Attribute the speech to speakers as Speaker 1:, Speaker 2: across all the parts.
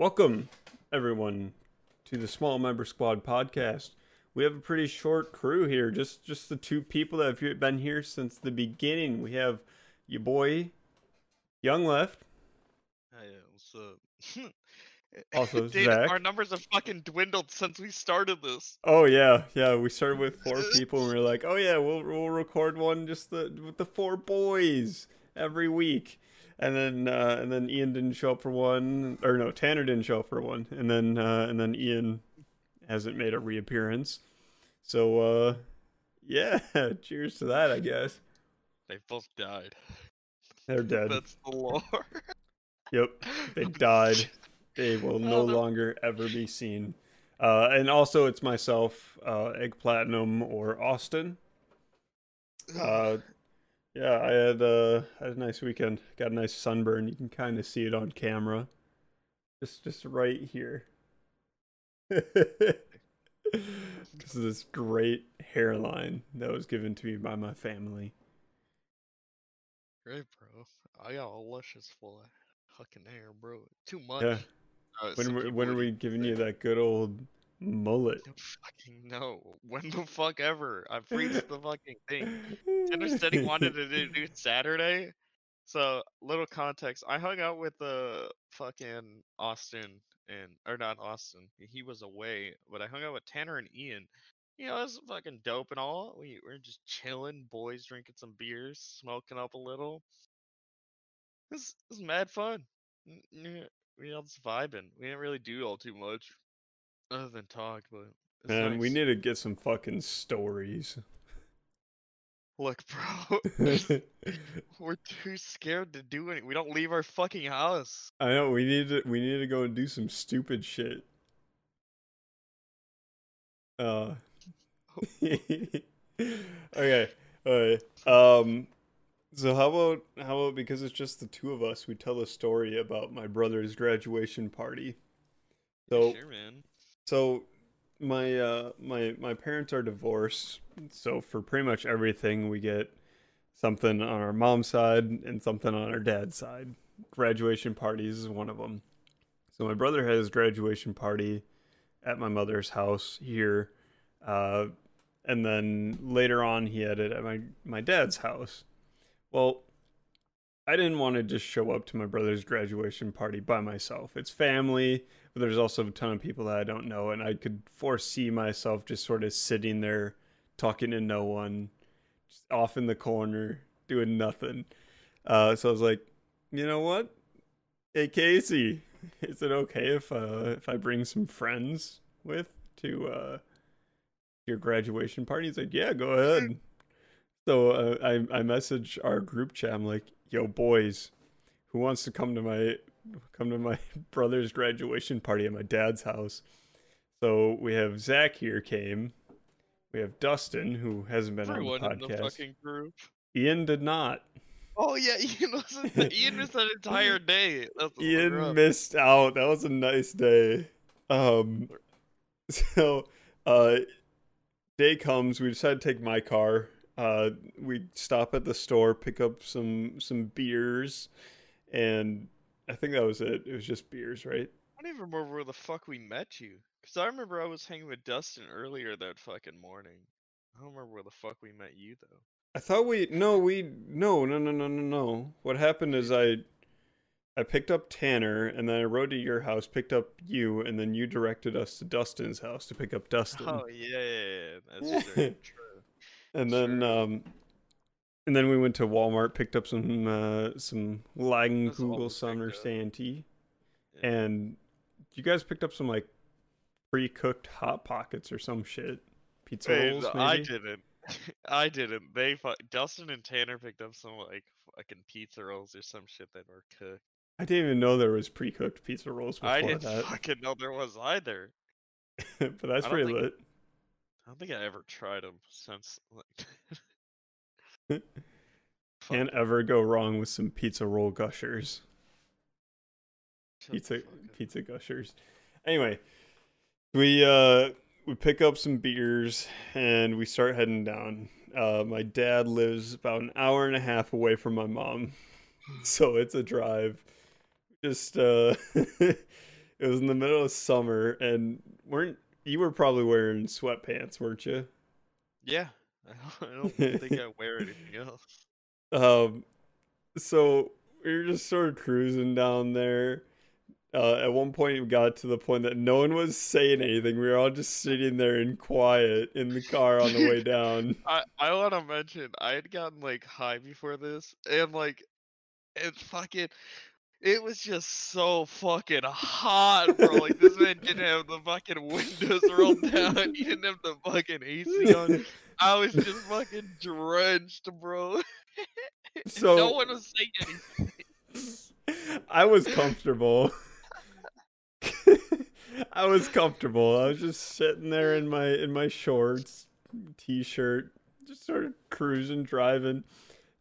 Speaker 1: Welcome, everyone, to the Small Member Squad podcast. We have a pretty short crew here, just just the two people that have been here since the beginning. We have your boy, Young Left.
Speaker 2: Hey, uh, what's up?
Speaker 1: Also,
Speaker 2: Dude,
Speaker 1: Zach.
Speaker 2: our numbers have fucking dwindled since we started this.
Speaker 1: Oh yeah, yeah. We started with four people, and we are like, oh yeah, we'll we'll record one just the with the four boys every week. And then uh, and then Ian didn't show up for one, or no, Tanner didn't show up for one, and then uh, and then Ian hasn't made a reappearance. So uh, yeah, cheers to that, I guess.
Speaker 2: They both died.
Speaker 1: They're dead.
Speaker 2: That's the lore.
Speaker 1: Yep, they died. They will no
Speaker 2: Oh,
Speaker 1: longer ever be seen. Uh, and also, it's myself, uh, Egg Platinum or Austin. Uh, yeah, I had uh, had a nice weekend. Got a nice sunburn. You can kind of see it on camera. Just just right here. Because of this great hairline that was given to me by my family.
Speaker 2: Great, bro. I got a luscious full of fucking hair, bro. Too much.
Speaker 1: Yeah.
Speaker 2: Uh,
Speaker 1: When we- when are we giving you that good old mullet?
Speaker 2: "No fucking no. When the fuck ever? I've reached the fucking thing. Tanner said he wanted to do, do Saturday. So, little context. I hung out with the fucking Austin and or not Austin. He was away, but I hung out with Tanner and Ian. You know, it was fucking dope and all. We were just chilling, boys drinking some beers, smoking up a little. This is mad fun. We all just vibing. We didn't really do all too much other than talk, but it's
Speaker 1: Man, we need to get some fucking stories.
Speaker 2: Look, bro. We're too scared to do anything. We don't leave our fucking house.
Speaker 1: I know we need to we need to go and do some stupid shit. Uh Okay. Alright. Um so how about how about because it's just the two of us, we tell a story about my brother's graduation party. So
Speaker 2: sure, man.
Speaker 1: So my uh my my parents are divorced, so for pretty much everything we get something on our mom's side and something on our dad's side. Graduation parties is one of them. So my brother had his graduation party at my mother's house here, uh, and then later on he had it at my my dad's house. Well, I didn't want to just show up to my brother's graduation party by myself. It's family, but there's also a ton of people that I don't know, and I could foresee myself just sort of sitting there talking to no one, just off in the corner, doing nothing. Uh, so I was like, you know what? Hey Casey, is it okay if uh, if I bring some friends with to uh, your graduation party? He's like, yeah, go ahead. So uh, I I message our group chat. I'm like, yo boys, who wants to come to my come to my brother's graduation party at my dad's house? So we have Zach here came. We have Dustin who hasn't been
Speaker 2: Everyone
Speaker 1: on
Speaker 2: in
Speaker 1: the
Speaker 2: the
Speaker 1: podcast.
Speaker 2: fucking group.
Speaker 1: Ian did not.
Speaker 2: Oh yeah, Ian wasn't. th- Ian missed that entire day. That's
Speaker 1: Ian missed out. That was a nice day. Um, so, uh, day comes. We decide to take my car. Uh, we stop at the store, pick up some some beers, and I think that was it. It was just beers, right?
Speaker 2: I don't even remember where the fuck we met you. Cause I remember I was hanging with Dustin earlier that fucking morning. I don't remember where the fuck we met you though.
Speaker 1: I thought we no we no no no no no no. What happened is I I picked up Tanner and then I rode to your house, picked up you, and then you directed us to Dustin's house to pick up Dustin.
Speaker 2: Oh yeah, yeah, yeah, that's very true.
Speaker 1: And then
Speaker 2: Sure.
Speaker 1: um and then we went to Walmart, picked up some uh some
Speaker 2: That's
Speaker 1: Leinenkugel
Speaker 2: always
Speaker 1: Sun or
Speaker 2: picked up.
Speaker 1: Santee.
Speaker 2: Yeah.
Speaker 1: And you guys picked up some like pre-cooked hot pockets or some shit. Pizza
Speaker 2: Wait,
Speaker 1: rolls, maybe?
Speaker 2: I didn't. I didn't. They fu- Dustin and Tanner picked up some like fucking pizza rolls or some shit that were cooked.
Speaker 1: I didn't even know there was pre-cooked pizza rolls before that.
Speaker 2: I didn't
Speaker 1: that.
Speaker 2: fucking know there was either.
Speaker 1: but that's pretty
Speaker 2: think-
Speaker 1: lit.
Speaker 2: I don't think I ever tried them since. Like,
Speaker 1: Can't ever go wrong with some pizza roll gushers.
Speaker 2: shut
Speaker 1: Pizza pizza gushers. Anyway, we uh we pick up some beers and we start heading down. Uh my dad lives about an hour and a half away from my mom. So it's a drive. Just uh it was in the middle of summer, and weren't you were probably wearing sweatpants, weren't you?
Speaker 2: Yeah. I don't, I don't think I wear anything else.
Speaker 1: Um, so we were just sort of cruising down there. Uh, at one point, we got to the point that no one was saying anything. We were all just sitting there in quiet in the car on the way down.
Speaker 2: I, I want to mention I had gotten like high before this, and like it's fucking. It was just so fucking hot, bro. Like this man didn't have the fucking windows rolled down. He didn't have the fucking AC on. I was just fucking drenched, bro.
Speaker 1: So
Speaker 2: no one was saying anything.
Speaker 1: I was comfortable. I was comfortable. I was just sitting there in my in my shorts, t-shirt, just sort of cruising, driving.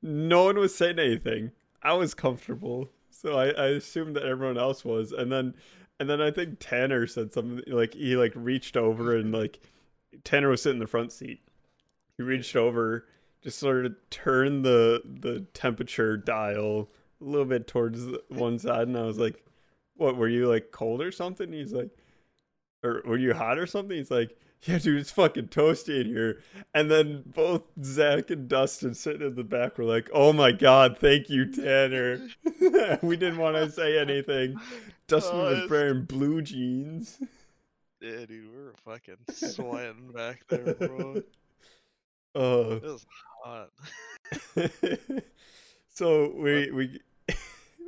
Speaker 1: No one was saying anything. I was comfortable, so I, I assumed that everyone else was. And then, and then I think Tanner said something like he like reached over and like Tanner was sitting in the front seat. He reached over, just sort of turned the the temperature dial a little bit towards one side, and I was like, "What? Were you like cold or something?" He's like, "Or were you hot or something?" He's like, "Yeah, dude, it's fucking toasty in here." And then both Zach and Dustin sitting in the back were like, "Oh my god, thank you, Tanner." we didn't want to say anything. Dustin
Speaker 2: Oh,
Speaker 1: was wearing blue jeans.
Speaker 2: Yeah, dude, we were fucking sweating back there, bro.
Speaker 1: Oh.
Speaker 2: It was hot.
Speaker 1: so we we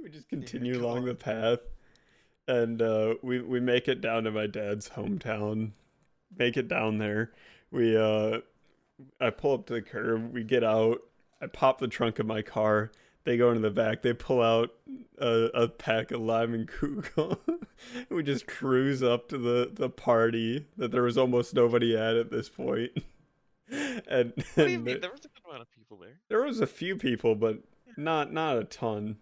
Speaker 1: we just continue
Speaker 2: go
Speaker 1: along
Speaker 2: on.
Speaker 1: the path and uh we we make it down to my dad's hometown make it down there we uh i pull up to the curb we get out i pop the trunk of my car they go into the back they pull out a, a pack of Leinenkugel we just cruise up to the the party that there was almost nobody at at this point and,
Speaker 2: What do
Speaker 1: and
Speaker 2: mean? There was a good amount of people there.
Speaker 1: there was a few people, but not not a ton.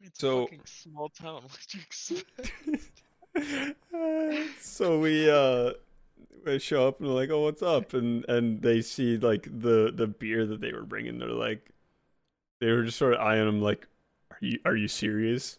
Speaker 2: It's
Speaker 1: So-
Speaker 2: a fucking small town. What'd you expect?
Speaker 1: So we uh we show up and we're like, "Oh, what's up?" And and they see like the the beer that they were bringing. They're like, they were just sort of eyeing them like, "Are you are you serious?"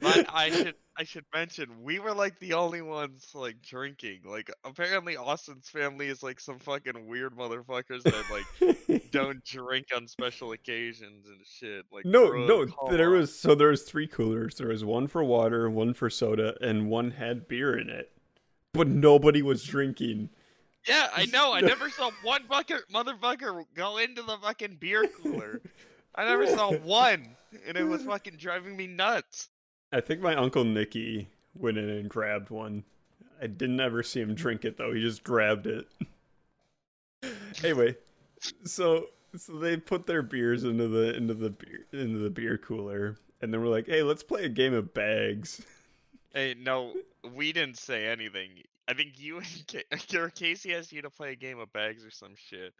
Speaker 2: But I should I should mention we were like the only ones like drinking. Like apparently Austin's family is like some fucking weird motherfuckers that like don't drink on special occasions and shit. Like
Speaker 1: no, no. There
Speaker 2: on.
Speaker 1: was so there was three coolers. There was one for water, one for soda, and one had beer in it. But nobody was drinking.
Speaker 2: Yeah, I know. I never saw one fucking motherfucker go into the fucking beer cooler. I never saw one, and it was fucking driving me nuts.
Speaker 1: I think my uncle Nicky went in and grabbed one. I didn't ever see him drink it though. He just grabbed it. anyway, so so they put their beers into the into the beer into the beer cooler, and then we're like, "Hey, let's play a game of bags."
Speaker 2: Hey, no, we didn't say anything. I think you and or Casey asked you to play a game of bags or some shit.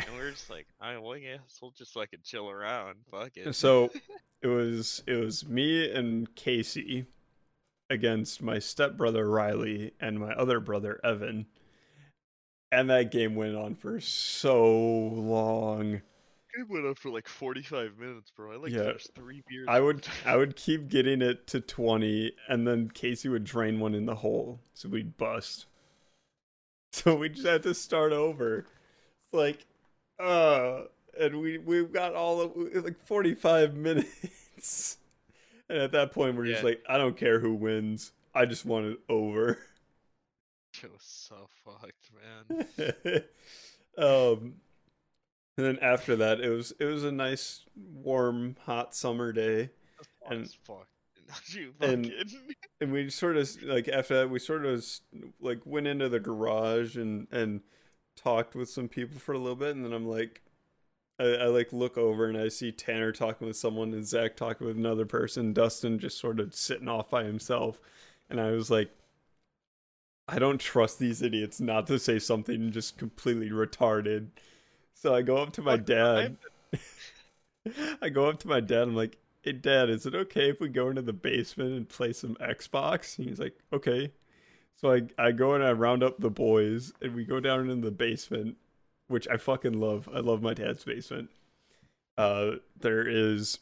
Speaker 2: And we're just like, I well, yeah, we'll just fucking chill around. Fuck it.
Speaker 1: So it was it was me and Casey against my stepbrother Riley and my other brother Evan. And that game went on for so long.
Speaker 2: it went up for like 45 minutes, bro. I like
Speaker 1: Yeah.
Speaker 2: finished three beers.
Speaker 1: I would. I would keep getting it to 20 and then Casey would drain one in the hole so we'd bust. So we just had to start over. It's like uh and we we've got all of like 45 minutes. And at that point we're just like I don't care who wins. I just want it over.
Speaker 2: It was so fucked, man.
Speaker 1: um and then after that it was it was a nice warm hot summer day. And-
Speaker 2: fuck. You
Speaker 1: and- and we sort of like after that we sort of like went into the garage and and talked with some people for a little bit and then i'm like I, I like look over and i see tanner talking with someone and zach talking with another person dustin just sort of sitting off by himself and i was like i don't trust these idiots not to say something just completely retarded so i go up to my dad I go up to my dad. I'm like, "Hey, Dad, is it okay if we go into the basement and play some Xbox?" And he's like, "Okay." So I I go and I round up the boys, and we go down into the basement, which I fucking love. I love my dad's basement. Uh, there is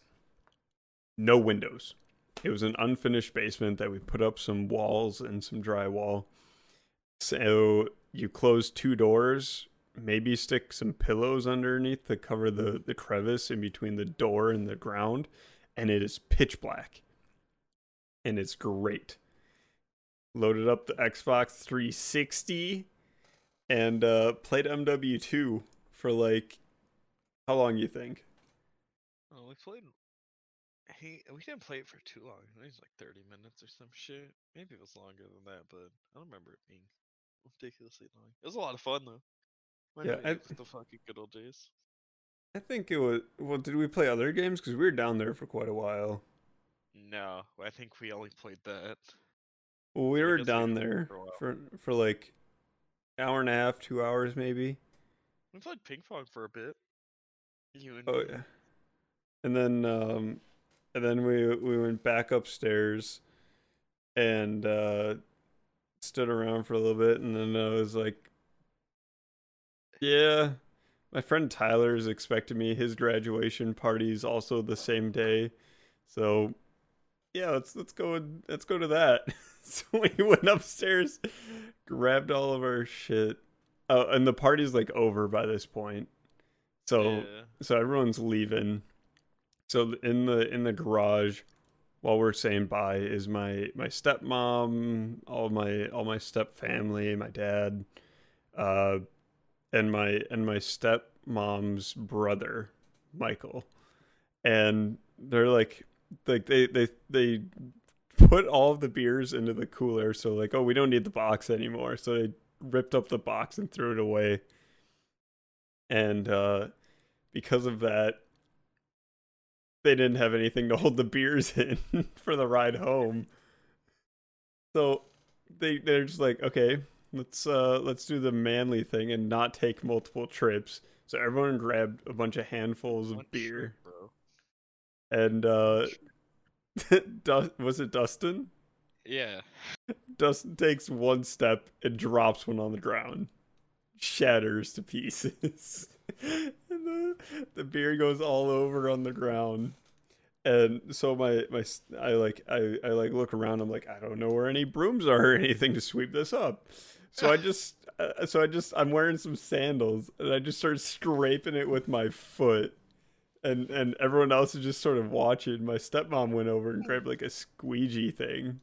Speaker 1: no windows. it was an unfinished basement that we put up some walls and some drywall. So you close two doors, maybe stick some pillows underneath to cover the, the crevice in between the door and the ground, and it is pitch black. And it's great. Loaded up the Xbox 360 and uh, played MW2 for like how long you think?
Speaker 2: Oh, we played. He we didn't play it for too long. It was like thirty minutes or some shit. Maybe it was longer than that, but I don't remember it being ridiculously long. It was a lot of fun though.
Speaker 1: Yeah,
Speaker 2: yeah,
Speaker 1: I-
Speaker 2: the fucking good old days.
Speaker 1: I think it was. Well, did we play other games? Because we were down there for quite a while.
Speaker 2: No, I think we only played that.
Speaker 1: Well, we were down there
Speaker 2: for
Speaker 1: for for like hour and a half, two hours maybe.
Speaker 2: We played ping pong for a bit. You and
Speaker 1: Oh yeah. And then um and then we we went back upstairs and uh stood around for a little bit and then I was like Yeah. My friend Tyler is expecting me. His graduation party is also the same day. So yeah, let's let's go and let's go to that. so we went upstairs, grabbed all of our shit. Oh, and the party's like over by this point. So
Speaker 2: yeah.
Speaker 1: so everyone's leaving. So in the in the garage, while we're saying bye, is my my stepmom, all my all my step family, my dad, uh, and my and my stepmom's brother, Michael, and they're like like they they they put all of the beers into the cooler. So like, oh, we don't need the box anymore. So they ripped up the box and threw it away. And uh because of that, they didn't have anything to hold the beers in for the ride home. So they they're just like, okay, let's uh let's do the manly thing and not take multiple trips. So everyone grabbed a bunch of handfuls of beer and uh was it Dustin?
Speaker 2: Yeah.
Speaker 1: Dustin takes one step and drops one on the ground, shatters to pieces, and the, the beer goes all over on the ground. And so my my I like I I like look around. I'm like I don't know where any brooms are or anything to sweep this up. So I just uh, so I just I'm wearing some sandals and I just start scraping it with my foot. And and everyone else is just sort of watching. My stepmom went over and grabbed like a squeegee thing.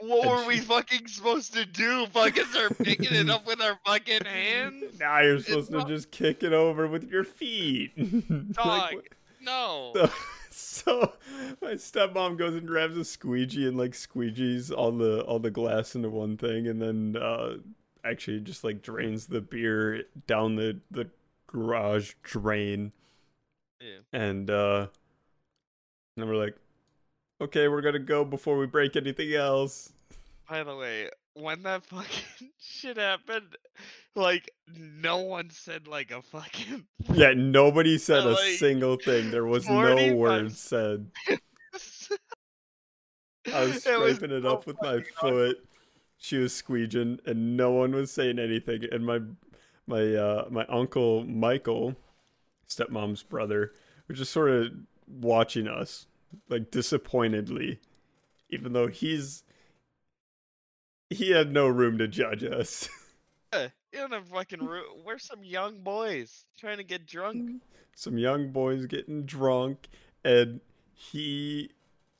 Speaker 2: What were we fucking supposed to do? Fucking start picking it up with our fucking hands?
Speaker 1: Now you're
Speaker 2: It's
Speaker 1: supposed to
Speaker 2: not-
Speaker 1: just kick it over with your feet.
Speaker 2: Dog.
Speaker 1: what-
Speaker 2: No.
Speaker 1: so, so my stepmom goes and grabs a squeegee and like squeegees all the all the glass into one thing, and then uh, actually just like drains the beer down the the garage drain,
Speaker 2: Yeah.
Speaker 1: and uh, and then we're like, okay, we're gonna go before we break anything else.
Speaker 2: By the way, when that fucking shit happened, like no one said like a fucking
Speaker 1: Yeah, nobody said a
Speaker 2: Like,
Speaker 1: single thing. There was no
Speaker 2: 45
Speaker 1: words said. I was
Speaker 2: It was
Speaker 1: scraping it
Speaker 2: so
Speaker 1: up with my
Speaker 2: fucking awesome.
Speaker 1: foot. She was squeeging, and no one was saying anything. And my my uh, my uncle Michael, stepmom's brother, was just sort of watching us, like disappointedly, even though he's he had no room to judge us.
Speaker 2: Yeah, You don't have fucking room. We're some young boys trying to get drunk.
Speaker 1: Some young boys getting drunk, and he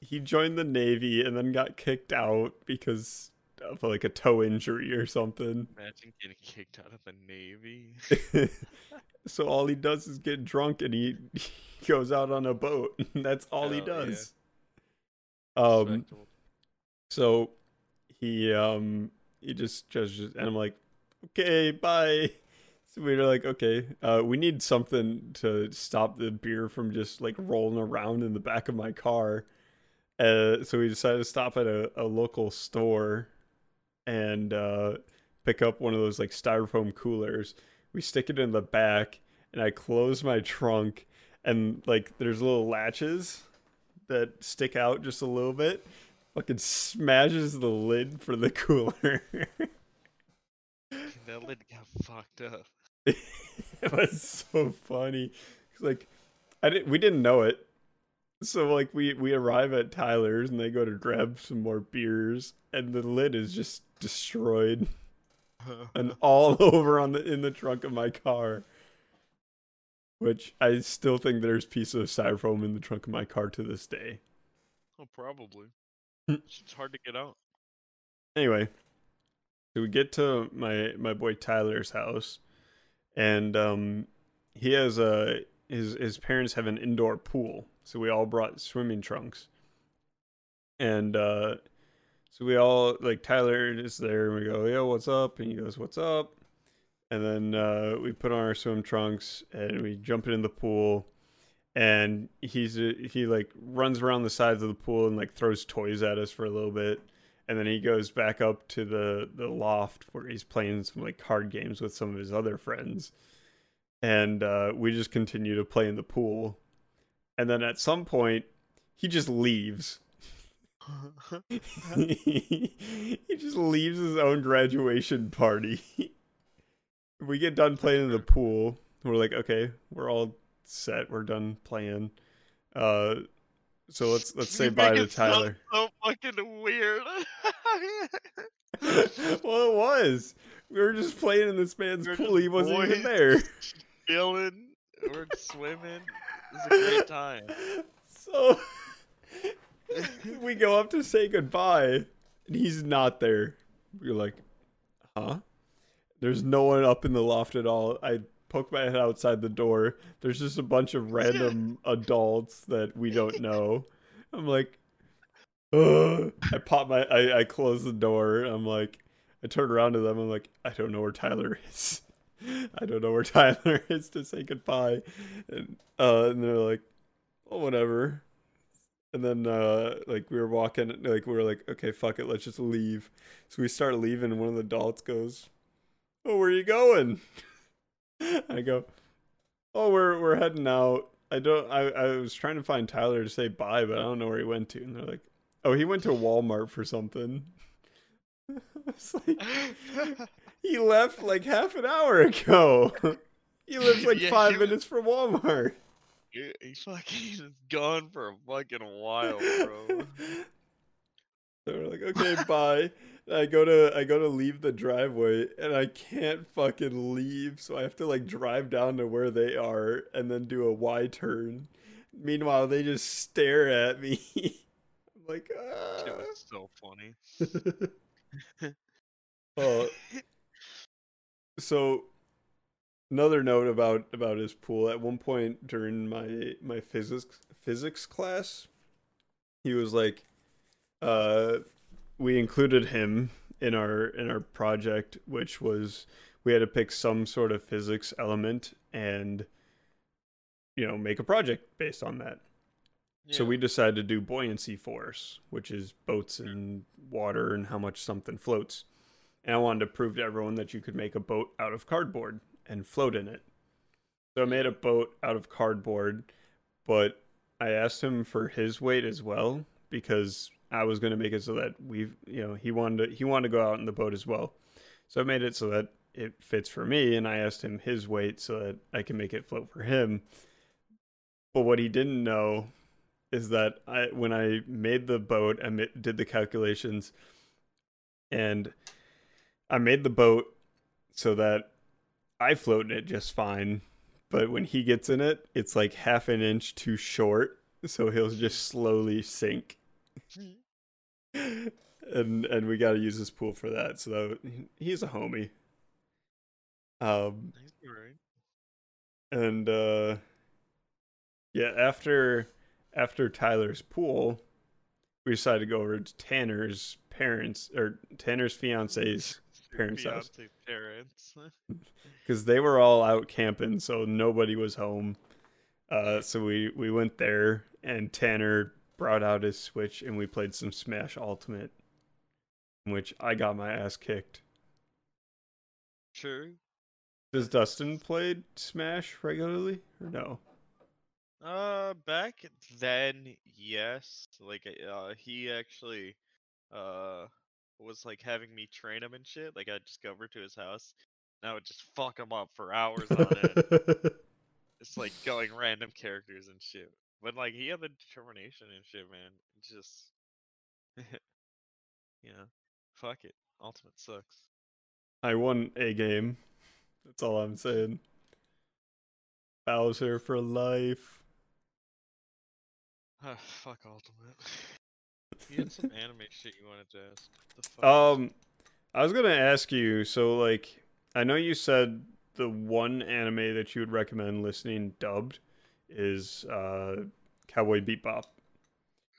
Speaker 1: he joined the navy and then got kicked out because of like a toe injury or something.
Speaker 2: Imagine getting kicked out of the navy.
Speaker 1: so all he does is get drunk and he, he goes out on a boat. That's all he
Speaker 2: Hell yeah.
Speaker 1: does. Um so he um he just judges and I'm like, "Okay, bye." So we were like, "Okay, uh we need something to stop the beer from just like rolling around in the back of my car." Uh so we decided to stop at a, a local store and uh pick up one of those like styrofoam coolers. We stick it in the back and I close my trunk and like there's little latches that stick out just a little bit. Fucking smashes the lid for the cooler.
Speaker 2: That lid got fucked up.
Speaker 1: it was so funny. Like I didn't we didn't know it. So like we we arrive at Tyler's and they go to grab some more beers and the lid is just destroyed and all over on the in the trunk of my car. Which I still think there's pieces of styrofoam in the trunk of my car to this day.
Speaker 2: oh, probably.
Speaker 1: Hmm.
Speaker 2: it's hard to get out.
Speaker 1: Anyway, so we get to my my boy Tyler's house, and um, he has a his his parents have an indoor pool, so we all brought swimming trunks, and uh, so we all like Tyler is there, and we go, "Yo, what's up?" And he goes, "What's up?" And then uh, we put on our swim trunks and we jump in the pool, and he's he like runs around the sides of the pool and like throws toys at us for a little bit. And then he goes back up to the the loft where he's playing some like card games with some of his other friends. And uh, we just continue to play in the pool. And then at some point he just leaves he just leaves his own graduation party we get done playing in the pool we're like okay we're all set we're done playing uh so let's let's say
Speaker 2: You
Speaker 1: bye to tyler
Speaker 2: So fucking weird.
Speaker 1: well, it was. We were just playing in this man's
Speaker 2: We were
Speaker 1: pool. He wasn't even there.
Speaker 2: Chilling. We're swimming. It's a great time.
Speaker 1: So we go up to say goodbye, and he's not there. We're like, huh? There's no one up in the loft at all. I poke my head outside the door. There's just a bunch of random adults that we don't know. I'm like, Ugh. I pop my, I, I close the door. I'm like, I turn around to them. I'm like, I don't know where Tyler is. I don't know where Tyler is to say goodbye. And, uh, and they're like, oh, whatever. And then, uh, like, we were walking, like, we were like, okay, fuck it, let's just leave. So we start leaving, and one of the adults goes, oh, where are you going? I go, oh, we're, we're heading out. I don't, I, I was trying to find Tyler to say bye, but I don't know where he went to. And they're like, oh, he went to Walmart for something. it's like, he left like half an hour ago. he lives like
Speaker 2: Yeah,
Speaker 1: five
Speaker 2: he was-
Speaker 1: minutes from Walmart.
Speaker 2: He- He's fucking just gone for a fucking while, bro.
Speaker 1: So we're like, okay, bye. And I go to I go to leave the driveway and I can't fucking leave, so I have to like drive down to where they are and then do a Y turn. Meanwhile, they just stare at me. I'm like, ah.
Speaker 2: was so funny.
Speaker 1: Oh, so another note about about his pool. At one point during my my physics physics class, he was like, uh, we included him in our in our project, which was we had to pick some sort of physics element and you know make a project based on that. So we decided to do buoyancy force, which is boats in water and how much something floats. And I wanted to prove to everyone that you could make a boat out of cardboard and float in it. So I made a boat out of cardboard, but I asked him for his weight as well because I was going to make it so that we, you know, he wanted to, he wanted to go out in the boat as well. So I made it so that it fits for me and I asked him his weight so that I can make it float for him. But what he didn't know is that I when I made the boat, I did the calculations, and I made the boat so that I float in it just fine. But when he gets in it, it's like half an inch too short, so he'll just slowly sink. and and we got to use his pool for that. So that, he's a homie. Um,
Speaker 2: He's alright.
Speaker 1: and uh yeah after after tyler's pool we decided to go over to tanner's parents or tanner's fiance's parents' house.
Speaker 2: Parents.
Speaker 1: because they were all out camping so nobody was home uh so we we went there and tanner brought out his switch and we played some smash ultimate in which i got my ass kicked
Speaker 2: True.
Speaker 1: does dustin play smash regularly or no
Speaker 2: Uh, back then, yes. Like, uh, he actually, uh, was like having me train him and shit. Like, I'd just go over to his house, and I would just fuck him up for hours on end. It's like going random characters and shit. but like he had the determination and shit, man. It's just, you know, fuck it. Ultimate sucks.
Speaker 1: I won a game. That's all I'm saying. Bowser for life.
Speaker 2: Ah, fuck Ultimate. you had some anime shit you wanted to ask. The fuck?
Speaker 1: Um, I was gonna ask you. So, like, I know you said the one anime that you would recommend listening dubbed is uh, Cowboy Bebop.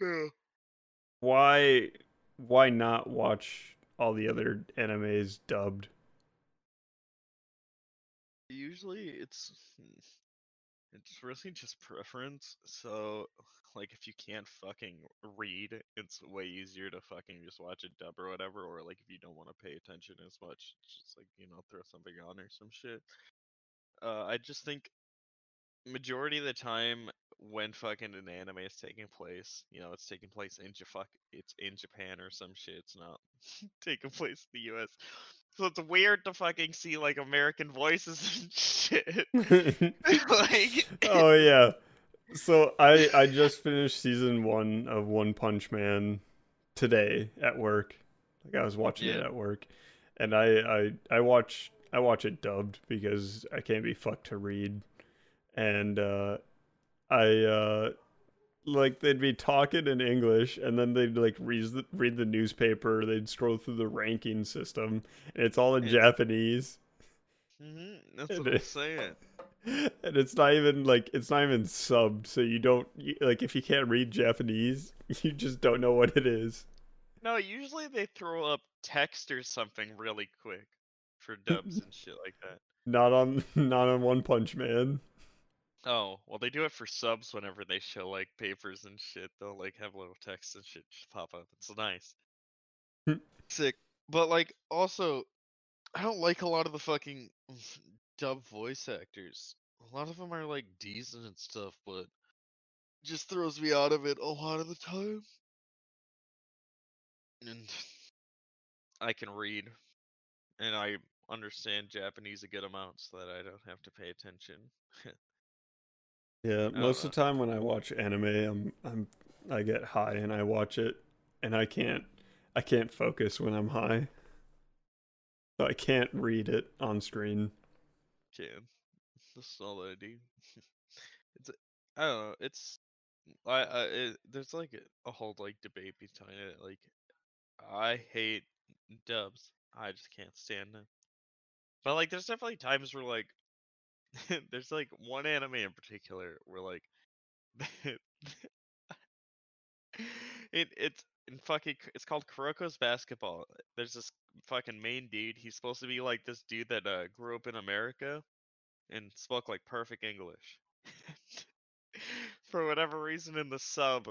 Speaker 2: Yeah.
Speaker 1: Why? Why not watch all the other animes dubbed?
Speaker 2: Usually it's hmm, it's really just preference. So like if you can't fucking read, it's way easier to fucking just watch a dub or whatever. Or like if you don't want to pay attention as much, just like you know throw something on or some shit. Uh, I just think majority of the time when fucking an anime is taking place, you know, it's taking place in Jaf- it's in Japan or some shit. It's not taking place in the U.S. So it's weird to fucking see like American voices and shit. like,
Speaker 1: oh yeah. So I I just finished season one of One Punch Man today at work. Like I was watching it at work, and I I I watch I watch it dubbed because I can't be fucked to read, and uh, I uh, like they'd be talking in English, and then they'd like read the, read the newspaper. They'd scroll through the ranking system, and it's all in
Speaker 2: Yeah.
Speaker 1: Japanese.
Speaker 2: hmm that's
Speaker 1: It
Speaker 2: what I'm saying.
Speaker 1: and it's not even like it's not even subbed so you don't you, like if you can't read japanese you just don't know what it is
Speaker 2: No, usually they throw up text or something really quick for dubs and shit like that.
Speaker 1: not on not on one punch man
Speaker 2: Oh, well, they do it for subs whenever they show like papers and shit. They'll like have little text and shit just pop up. It's nice.
Speaker 1: Hmm.
Speaker 2: Sick. But like, also, I don't like a lot of the fucking dub voice actors. A lot of them are like decent and stuff, but just throws me out of it a lot of the time. And I can read, and I understand Japanese a good amount, so that I don't have to pay attention.
Speaker 1: yeah most
Speaker 2: uh,
Speaker 1: of the time when i watch anime i'm i'm i get high and i watch it and i can't i can't focus when i'm high so i can't read it on screen
Speaker 2: can. That's all I do. it's I don't know. It's I, I it, there's like a, a whole like debate behind it. Like I hate dubs. I just can't stand them. But like, there's definitely times where like there's like one anime in particular where like it it's in fucking it's called Kuroko's basketball. There's this fucking main dude. He's supposed to be like this dude that uh, grew up in America and spoke like perfect English. For whatever reason in the sub,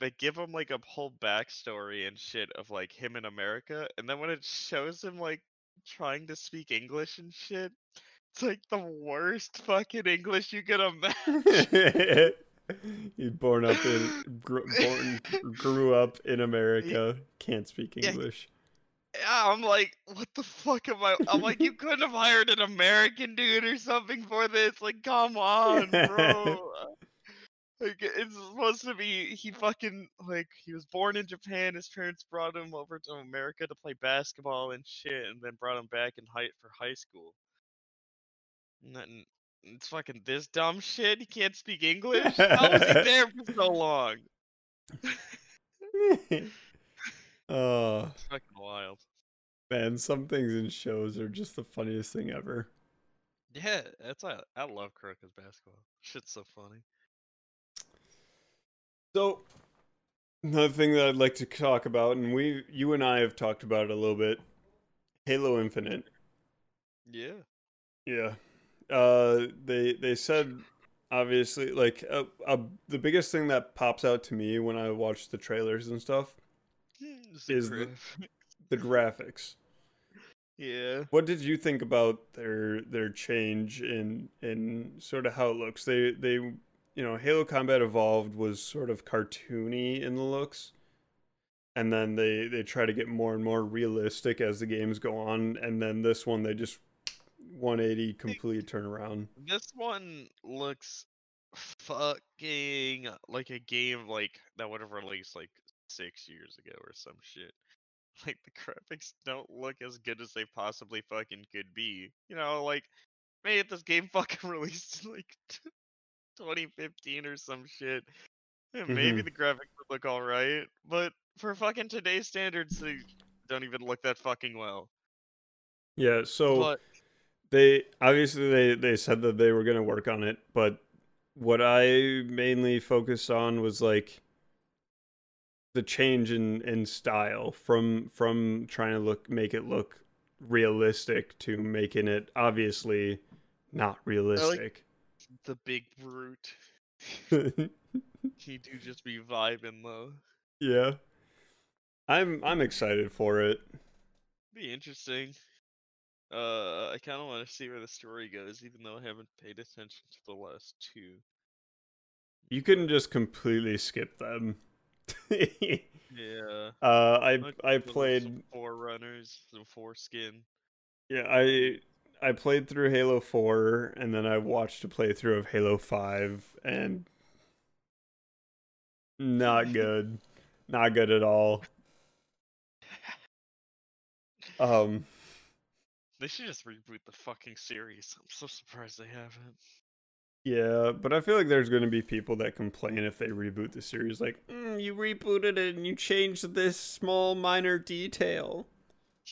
Speaker 2: they give him like a whole backstory and shit of like him in America, and then when it shows him like trying to speak English and shit, it's like the worst fucking English you could imagine.
Speaker 1: you born up in gr- born grew up in america can't speak english
Speaker 2: Yeah, I'm like, what the fuck am I? I'm like, you couldn't have hired an American dude or something for this. Like, come on, bro. like, it's supposed to be he fucking like he was born in Japan. His parents brought him over to America to play basketball and shit, and then brought him back in high for high school. Then it's fucking this dumb shit. He can't speak English. How was he there for so long?
Speaker 1: oh
Speaker 2: It's fucking wild.
Speaker 1: man some things in shows are just the funniest thing ever
Speaker 2: Yeah, that's I, I love Kuroko's basketball. Shit's so funny.
Speaker 1: so another thing that i'd like to talk about and we you and i have talked about it a little bit halo infinite
Speaker 2: Yeah.
Speaker 1: Yeah. Uh they they said obviously like uh, uh, the biggest thing that pops out to me when I watch the trailers and stuff
Speaker 2: It's
Speaker 1: Is the- the graphics.
Speaker 2: yeah.
Speaker 1: What did you think about their their change in in sort of how it looks? They they you know, Halo Combat Evolved was sort of cartoony in the looks. And then they they try to get more and more realistic as the games go on and then this one they just 180 complete turnaround.
Speaker 2: This one looks fucking like a game like that would have released like six years ago or some shit. Like the graphics don't look as good as they possibly fucking could be. You know, like maybe if this game fucking released in like 2015 or some shit, then maybe
Speaker 1: mm-hmm.
Speaker 2: the graphics would look alright. But for fucking today's standards, they don't even look that fucking well.
Speaker 1: Yeah, so
Speaker 2: But
Speaker 1: they obviously they they said that they were going to work on it, but what I mainly focused on was like the change in in style from from trying to look make it look realistic to making it obviously not realistic.
Speaker 2: the big brute, he do just be vibing though.
Speaker 1: yeah. I'm I'm excited for it.
Speaker 2: Be interesting. Uh, I kind of want to see where the story goes, even though I haven't paid attention to the last two.
Speaker 1: You couldn't just completely skip them.
Speaker 2: Yeah.
Speaker 1: uh I I
Speaker 2: the
Speaker 1: played
Speaker 2: forerunners, some foreskin.
Speaker 1: Yeah, I I played through Halo 4 and then I watched a playthrough of Halo 5 and not good. not good at all. Um
Speaker 2: They should just reboot the fucking series. I'm so surprised they haven't.
Speaker 1: yeah, but I feel like there's going to be people that complain if they reboot the series like, mm, you rebooted it and you changed this small minor detail.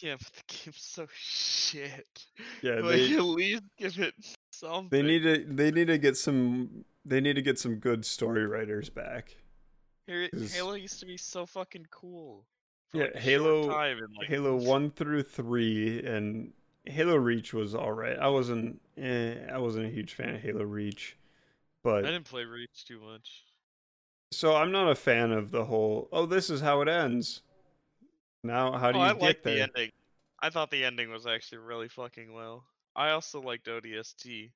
Speaker 2: Yeah, but the game's so shit.
Speaker 1: Yeah,
Speaker 2: like,
Speaker 1: they-
Speaker 2: at least give it something.
Speaker 1: They need to they need to get some they need to get some good story writers back.
Speaker 2: Halo used to be so fucking cool.
Speaker 1: Yeah,
Speaker 2: like,
Speaker 1: Halo-
Speaker 2: time like,
Speaker 1: Halo one through three and Halo Reach was all right. I wasn't eh, I wasn't a huge fan of Halo Reach, but I
Speaker 2: didn't play Reach too much.
Speaker 1: so I'm not a fan of the whole. Oh, this is how it ends. Now, how do
Speaker 2: oh,
Speaker 1: you
Speaker 2: I
Speaker 1: get
Speaker 2: liked the ending. I thought the ending was actually really fucking well. I also liked ODST.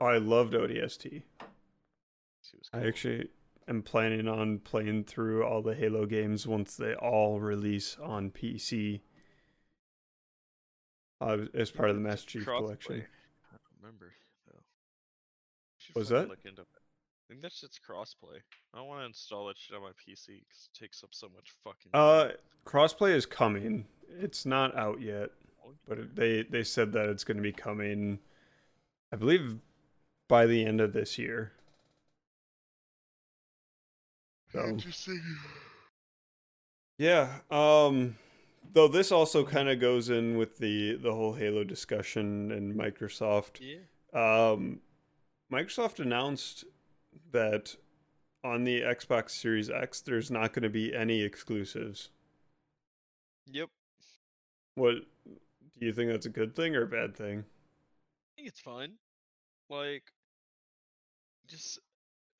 Speaker 1: Oh, I loved ODST.
Speaker 2: Was
Speaker 1: I actually am planning on playing through all the Halo games once they all release on PC. Uh, as part of the Master Chief
Speaker 2: Crossplay.
Speaker 1: Collection.
Speaker 2: I don't remember though.
Speaker 1: Was that?
Speaker 2: Look into it. I think that shit's crossplay. I don't want to install that shit on my PC because it takes up so much fucking.
Speaker 1: Uh, crossplay is coming. It's not out yet,
Speaker 2: Oh,
Speaker 1: but it- they they said that it's going to be coming. I believe by the end of this year. So
Speaker 2: Interesting.
Speaker 1: yeah, um, though this also kind of goes in with the the whole Halo discussion and Microsoft.
Speaker 2: Yeah.
Speaker 1: Um, Microsoft announced that on the Xbox Series X, there's not going to be any exclusives.
Speaker 2: Yep.
Speaker 1: What do you think that's a good thing or a bad thing?
Speaker 2: I think it's fine. Like, just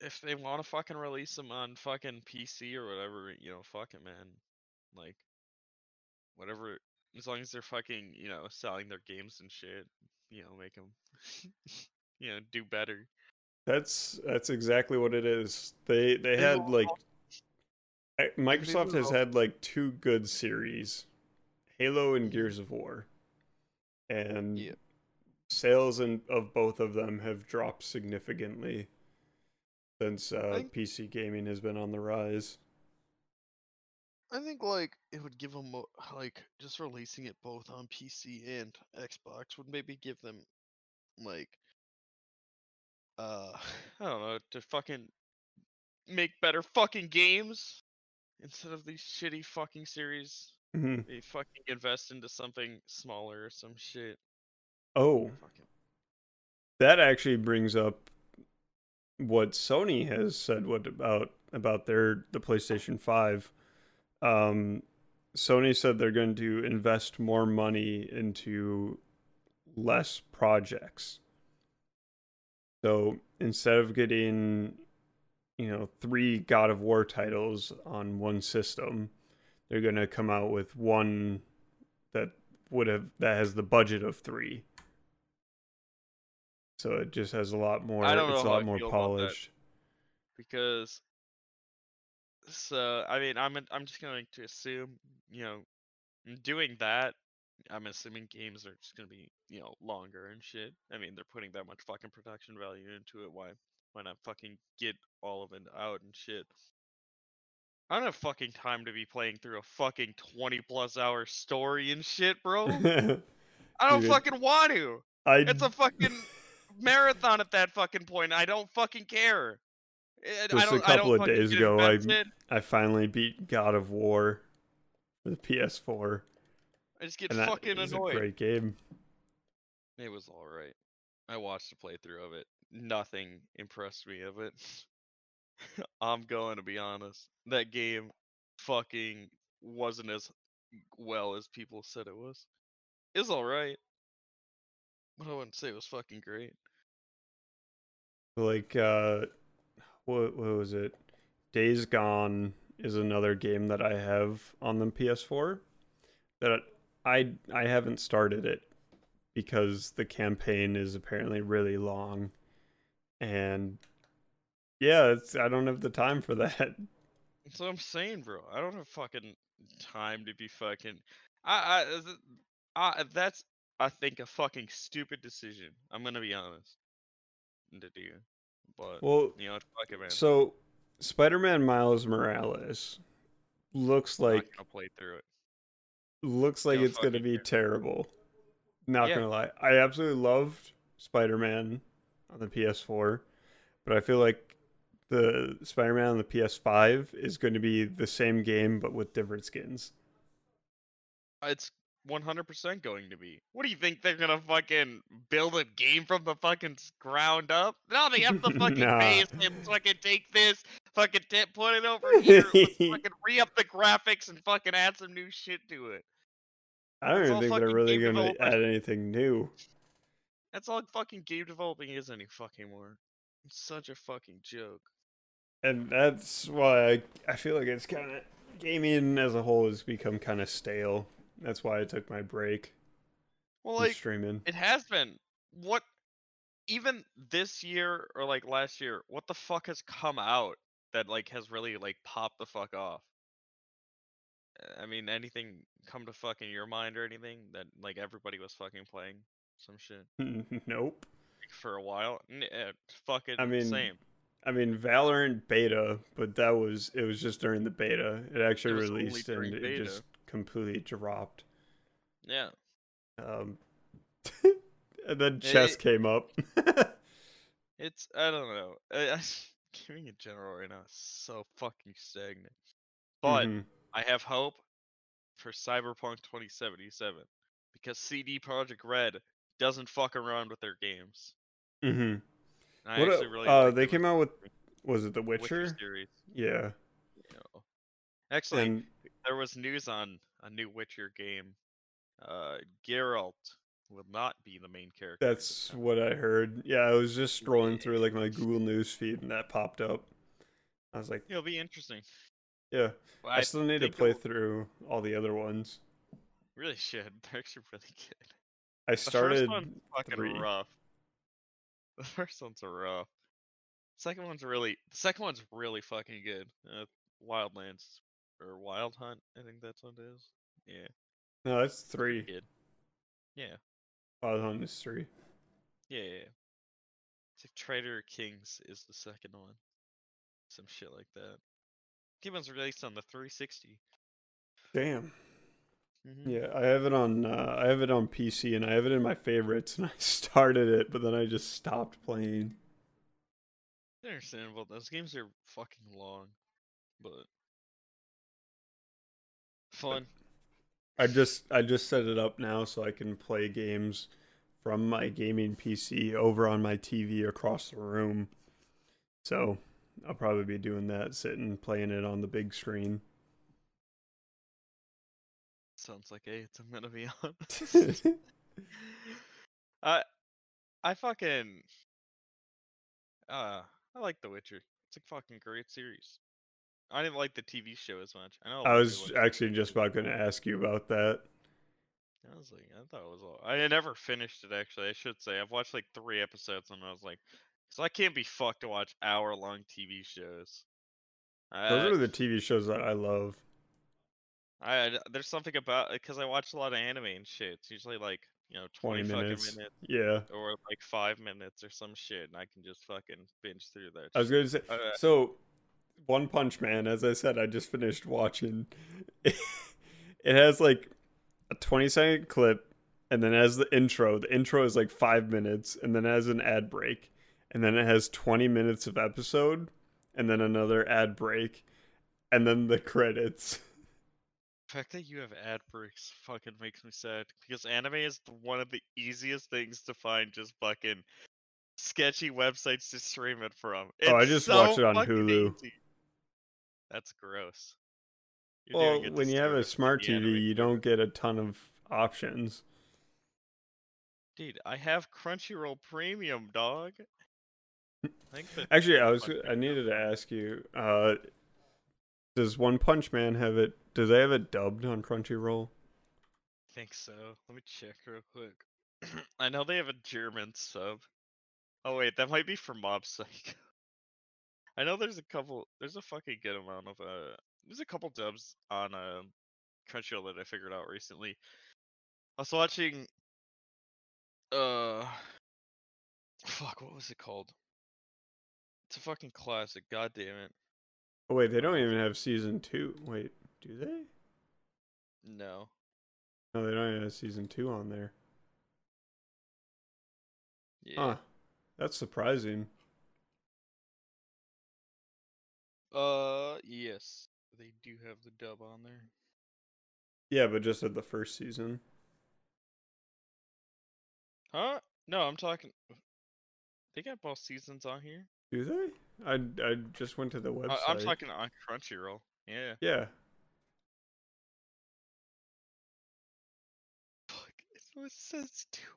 Speaker 2: if they want to fucking release them on fucking PC or whatever, you know, fuck it, man. Like, whatever, as long as they're fucking, you know, selling their games and shit, you know, make them, you know, do better.
Speaker 1: That's that's exactly what it is. They they had like Microsoft has had like two good series, Halo and. Gears of War, and
Speaker 2: Yeah.
Speaker 1: sales in, of both of them have dropped significantly since uh,
Speaker 2: think-
Speaker 1: PC gaming has been on the rise.
Speaker 2: I think like it would give them like just releasing it both on PC and Xbox would maybe give them like uh I don't know to fucking make better fucking games instead of these shitty fucking series.
Speaker 1: Mhm.
Speaker 2: They fucking invest into something smaller or some shit.
Speaker 1: Oh,
Speaker 2: Fucking
Speaker 1: that actually brings up what Sony has said what about about their the PlayStation 5 um Sony said they're going to invest more money into less projects. So instead of getting you know 3 God of War titles on one system, they're going to come out with one that would have that has the budget of 3. So it just has a lot more.
Speaker 2: I don't
Speaker 1: it's a
Speaker 2: know
Speaker 1: lot more
Speaker 2: feel about that.
Speaker 1: polished.
Speaker 2: because so I mean I'm I'm just going to assume you know doing that I'm assuming games are just gonna be you know longer and shit. I mean they're putting that much fucking production value into it. Why when I fucking get all of it out and shit. I don't have fucking time to be playing through a fucking 20 plus hour story and shit, bro. I don't
Speaker 1: Dude.
Speaker 2: fucking want to.
Speaker 1: I
Speaker 2: It's a fucking marathon at that fucking point. I don't fucking care. I- I
Speaker 1: Just a
Speaker 2: don't, I don't
Speaker 1: couple of days ago, I- I finally beat God of War for the PS4,
Speaker 2: I just get
Speaker 1: and
Speaker 2: fucking
Speaker 1: is
Speaker 2: annoyed.
Speaker 1: a great game.
Speaker 2: It was alright. I watched a playthrough of it. Nothing impressed me of it. I'm going to be honest. That game fucking wasn't as well as people said it was. It's alright. But I wouldn't say it was fucking great.
Speaker 1: Like, uh, what what was it? Days Gone is another game that I have on the PS4 that I I haven't started it because the campaign is apparently really long, and yeah, it's I don't have the time for that.
Speaker 2: That's what I'm saying, bro. I don't have fucking time to be fucking. I, I, I that's I think a fucking stupid decision. I'm gonna be honest. To do, but
Speaker 1: Well,
Speaker 2: you know, man.
Speaker 1: so Spider-Man Miles Morales looks like
Speaker 2: gonna play through it.
Speaker 1: looks like
Speaker 2: Don't
Speaker 1: it's gonna be terrible. Not
Speaker 2: Yeah.
Speaker 1: gonna lie, I absolutely loved Spider-Man on the PS4, but I feel like the Spider-Man on the PS5 is going to be the same game but with different skins.
Speaker 2: It's 100% going to be. What do you think they're gonna fucking build a game from the fucking ground up? No, they have the fucking
Speaker 1: Nah.
Speaker 2: base and fucking take this, fucking t- put it over here, let's fucking re up the graphics and fucking add some new shit to it.
Speaker 1: I don't even think they're really going to
Speaker 2: development.
Speaker 1: add anything new.
Speaker 2: That's all fucking game developing is any fucking more. It's such a fucking joke.
Speaker 1: And that's why I, I feel like it's kind of gaming as a whole has become kind of stale. That's why I took my break
Speaker 2: Well, like
Speaker 1: streaming.
Speaker 2: it has been. What? Even this year or like last year, what the fuck has come out that like has really like popped the fuck off? I mean, anything come to fucking your mind or anything that like everybody was fucking playing some shit
Speaker 1: nope.
Speaker 2: like, for a while? Uh, fucking
Speaker 1: I mean,
Speaker 2: same.
Speaker 1: I mean Valorant beta, but that was it was just during the beta. It actually
Speaker 2: only
Speaker 1: released and it
Speaker 2: beta.
Speaker 1: just completely dropped.
Speaker 2: Yeah.
Speaker 1: Um, and then chess
Speaker 2: it-
Speaker 1: came up.
Speaker 2: It's I don't know. I, I, gaming in general right now is so fucking stagnant. But
Speaker 1: Mhm.
Speaker 2: I have hope for Cyberpunk 2077 because CD Projekt Red doesn't fuck around with their games.
Speaker 1: Mm Mhm.
Speaker 2: And I
Speaker 1: What,
Speaker 2: actually
Speaker 1: uh,
Speaker 2: really
Speaker 1: uh,
Speaker 2: like
Speaker 1: they came out with was it The
Speaker 2: Witcher
Speaker 1: Witcher?
Speaker 2: series.
Speaker 1: Yeah.
Speaker 2: You know. Actually,
Speaker 1: and
Speaker 2: there was news on a new Witcher game. Uh, Geralt will not be the main character.
Speaker 1: that's what I heard. Yeah, I was just scrolling through like my Google News feed and that popped up. I was like,
Speaker 2: It'll be interesting.
Speaker 1: yeah.
Speaker 2: But
Speaker 1: I, still need to play
Speaker 2: will-
Speaker 1: through all the other ones.
Speaker 2: Really should. They're actually really good.
Speaker 1: I
Speaker 2: The
Speaker 1: started
Speaker 2: first one's fucking
Speaker 1: three.
Speaker 2: rough. The first one's rough. Second one's really. The second one's really fucking good. Uh, Wildlands or Wild Hunt, I think that's what it is. Yeah,
Speaker 1: No, that's three.
Speaker 2: good. Yeah,
Speaker 1: Wild Hunt is three.
Speaker 2: yeah, yeah. yeah. It's like Trader Kings is the second one. Some shit like that. Game was released on the 360.
Speaker 1: Damn.
Speaker 2: Mm-hmm.
Speaker 1: Yeah, I have it on. Uh, I have it on PC, and I have it in my favorites. And I started it, but then I just stopped playing.
Speaker 2: Understandable. Those games are fucking long, but fun.
Speaker 1: I just I just set it up now so I can play games from my gaming PC over on my TV across the room. So I'll probably be doing that, sitting playing it on the big screen.
Speaker 2: Sounds like AIDS. I'm gonna be honest. I I fucking uh I like The Witcher. It's a fucking great series. I didn't like the TV show as much. I know.
Speaker 1: I was actually just about going to ask you about that.
Speaker 2: I was like, I thought it was all. I never finished it actually. I should say I've watched like three episodes and I was like, so I can't be fucked to watch hour long TV shows.
Speaker 1: Those
Speaker 2: I,
Speaker 1: are the TV shows that I love.
Speaker 2: I there's something about because I watch a lot of anime and shit. It's usually like you know
Speaker 1: 20
Speaker 2: 20,
Speaker 1: minutes.
Speaker 2: fucking minutes
Speaker 1: Yeah.
Speaker 2: or like five minutes or some shit, and I can just fucking binge through that.
Speaker 1: I was going to say
Speaker 2: Uh,
Speaker 1: so One Punch Man, as I said, I just finished watching. it has like a 20 second clip and then as the intro, the intro is like 5 minutes and then has an ad break and then it has 20 minutes of episode and then another ad break and then the credits.
Speaker 2: The fact that you have ad breaks fucking makes me sad because anime is one of the easiest things to find just fucking sketchy websites to stream it from.
Speaker 1: Oh, I just
Speaker 2: so
Speaker 1: watched it on Hulu.
Speaker 2: easy. That's gross. You're
Speaker 1: Well, when you have a smart TV, you don't get a ton of options.
Speaker 2: Dude, I have Crunchyroll Premium, dog. I
Speaker 1: Actually, I was I needed to ask you, uh does One Punch Man have it do they have it dubbed on Crunchyroll?
Speaker 2: I think so. Let me check real quick. I know they have a German sub. Oh wait, that might be for Mob Psycho. I know there's a couple. There's a fucking good amount of uh. There's a couple dubs on uh, Crunchyroll that I figured out recently. I was watching. Uh. Fuck, what was it called? It's a fucking classic. God damn it.
Speaker 1: Oh wait, they don't even have season 2. Wait, do they?
Speaker 2: No.
Speaker 1: No, they don't even have season 2 on there.
Speaker 2: Yeah.
Speaker 1: Huh. That's surprising.
Speaker 2: Uh. Yes. They do have the dub on there.
Speaker 1: Yeah, but just at the first season.
Speaker 2: Huh? No, I'm talking. They got both seasons on here.
Speaker 1: Do they? I I just went to the website.
Speaker 2: I, I'm talking on Crunchyroll. Yeah.
Speaker 1: Yeah.
Speaker 2: Fuck. It says two.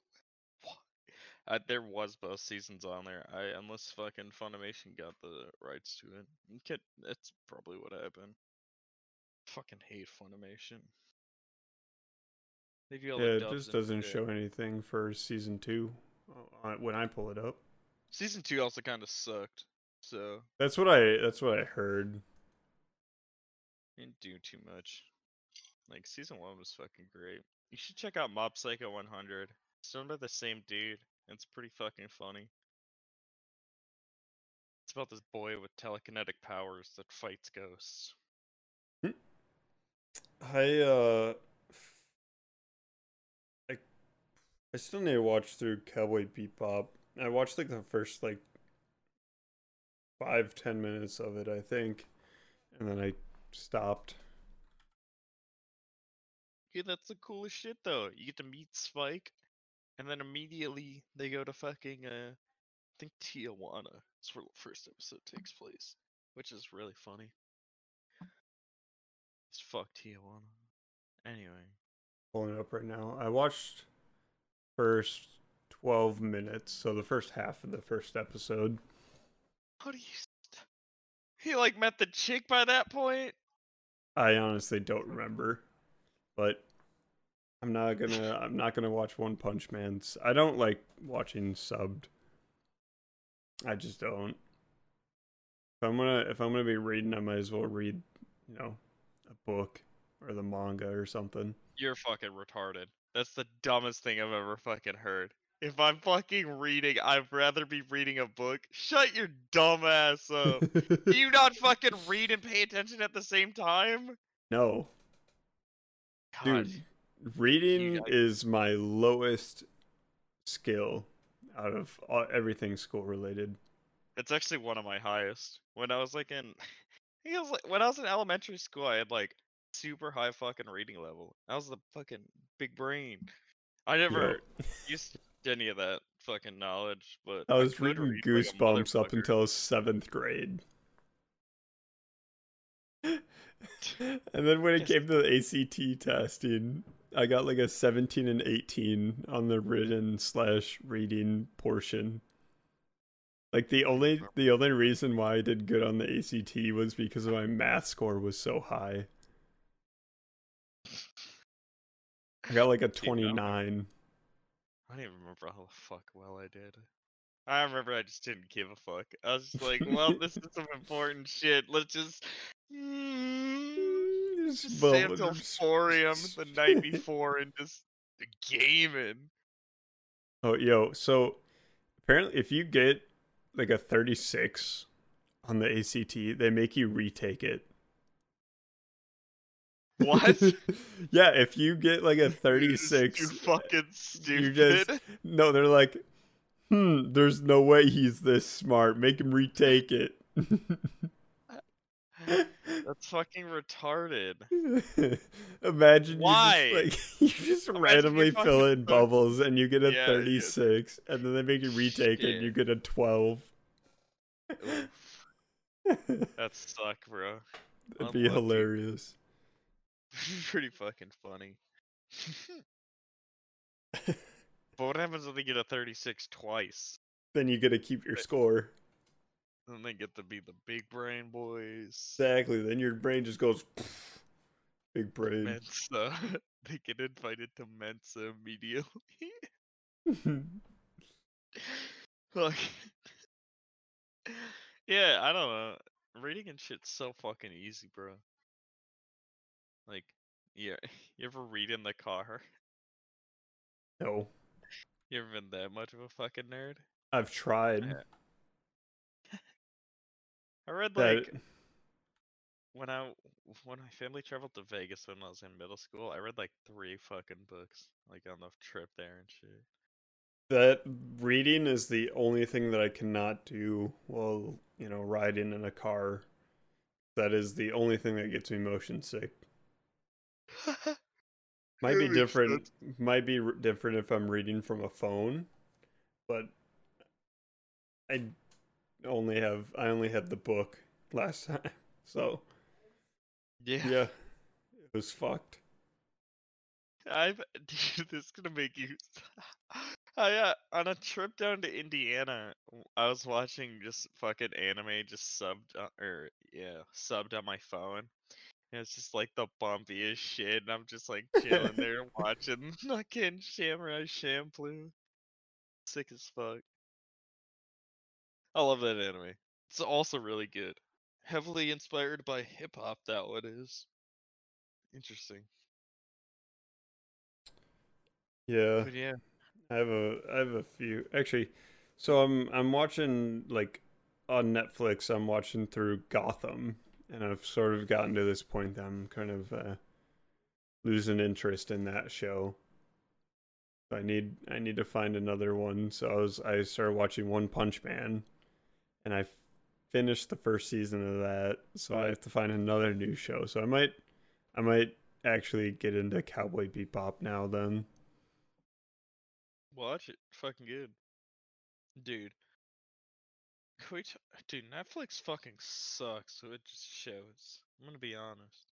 Speaker 2: Uh, there was both seasons on there. I unless fucking Funimation got the rights to it. You could- That's probably what happened. Fucking hate Funimation. They do all
Speaker 1: Yeah, it just doesn't show anything for season 2 uh, when I pull it up.
Speaker 2: Season two also kind of sucked. So
Speaker 1: That's what I that's what I heard.
Speaker 2: didn't do too much. Like season one was fucking great. You should check out Mob Psycho 100. It's done by the same dude. It's pretty fucking funny. It's about this boy with telekinetic powers that fights ghosts.
Speaker 1: I uh I I still need to watch through Cowboy Bebop. I watched like the first like five, ten minutes of it, I think. And then I stopped.
Speaker 2: Yeah, that's the coolest shit though. You get to meet Spike, and then immediately they go to fucking uh, I think Tijuana. That's where the first episode takes place, which is really funny. It's fuck Tijuana. Anyway,
Speaker 1: Pulling it up right now. I watched first twelve minutes, so the first half of the first episode.
Speaker 2: how do you? St- he like met the chick by that point.
Speaker 1: I honestly don't remember. But I'm not gonna I'm not gonna watch One Punch Man's I don't like watching subbed. I just don't. If I'm gonna if I'm gonna be reading I might as well read, you know, a book or the manga or something.
Speaker 2: You're fucking retarded. That's the dumbest thing I've ever fucking heard. If I'm fucking reading, I'd rather be reading a book. Shut your dumb ass up. Do you not fucking read and pay attention at the same time?
Speaker 1: no.
Speaker 2: God,
Speaker 1: Dude, reading is my lowest skill out of all, everything school related.
Speaker 2: it's actually one of my highest. When I was like in, I was like when I was in elementary school, I had like super high fucking reading level. I was the fucking big brain. I never used any of that fucking knowledge, but
Speaker 1: I was
Speaker 2: could
Speaker 1: reading
Speaker 2: read like
Speaker 1: Goosebumps up until seventh grade. and then when it came to the ACT testing, I got like a 17 and 18 on the written slash reading portion. Like the only the only reason why I did good on the ACT was because my math score was so high. I got like a
Speaker 2: Dude, I don't
Speaker 1: 29.
Speaker 2: I don't even remember how the fuck well I did. I remember I just didn't give a fuck. I was just like, well, this is some important shit. Let's just, mm,
Speaker 1: Just
Speaker 2: just stay
Speaker 1: well,
Speaker 2: until
Speaker 1: just-
Speaker 2: 4 a.m. the night before and just gaming.
Speaker 1: Oh, yo, so apparently if you get like a 36 on the ACT, they make you retake it.
Speaker 2: What?
Speaker 1: yeah, if you get like a 36,
Speaker 2: You're
Speaker 1: 36,
Speaker 2: fucking
Speaker 1: you
Speaker 2: stupid.
Speaker 1: just no, they're like, hmm, there's no way he's this smart. Make him retake it.
Speaker 2: That's fucking retarded.
Speaker 1: Imagine
Speaker 2: Why?
Speaker 1: you just like you just randomly fill in bubbles and you get a
Speaker 2: Yeah, yeah.
Speaker 1: 36 and then they make you retake it and you get a 12.
Speaker 2: Oof, that suck, bro.
Speaker 1: That'd be hilarious.
Speaker 2: Pretty fucking funny. but what happens if they get a 36 twice?
Speaker 1: Then you get to keep your score.
Speaker 2: Then they get to be the big brain boys.
Speaker 1: Exactly. Then your brain just goes big brain.
Speaker 2: Mensa. they get invited to Mensa immediately. like, yeah, I don't know. Reading and shit's so fucking easy, bro. Like, yeah, you ever read in the car?
Speaker 1: no,
Speaker 2: You ever been that much of a fucking nerd?
Speaker 1: I've tried.
Speaker 2: Yeah. I read
Speaker 1: That
Speaker 2: like when I when my family traveled to Vegas when I was in middle school. I read like three fucking books like on the trip there and shit.
Speaker 1: that reading is the only thing that I cannot do while you know riding in a car. That is the only thing that gets me motion sick. Might be different. Might be r- different if I'm reading from a phone, but I only have I only had the book last time, so
Speaker 2: Yeah.
Speaker 1: yeah, it was fucked.
Speaker 2: I've dude, this is gonna make you. I uh, on a trip down to Indiana, I was watching just fucking anime, just subbed uh, or yeah, subbed on my phone. And it's just like the bumpiest shit, and I'm just like chilling there watching fucking Samurai Champloo. Sick as fuck. I love that anime. It's also really good. Heavily inspired by hip hop, that one is. Interesting.
Speaker 1: Yeah,
Speaker 2: But yeah.
Speaker 1: I have a I have a few actually. So I'm I'm watching like on Netflix. I'm watching through Gotham, and I've sort of gotten to this point that I'm kind of uh, losing interest in that show. I need I need to find another one. So I was I started watching One Punch Man, and I finished the first season of that. So I have to find another new show. So I might I might actually get into Cowboy Bebop now. Then
Speaker 2: Watch it. Fucking good. Dude. Can we t- Dude, Netflix fucking sucks, so it just shows. I'm gonna be honest.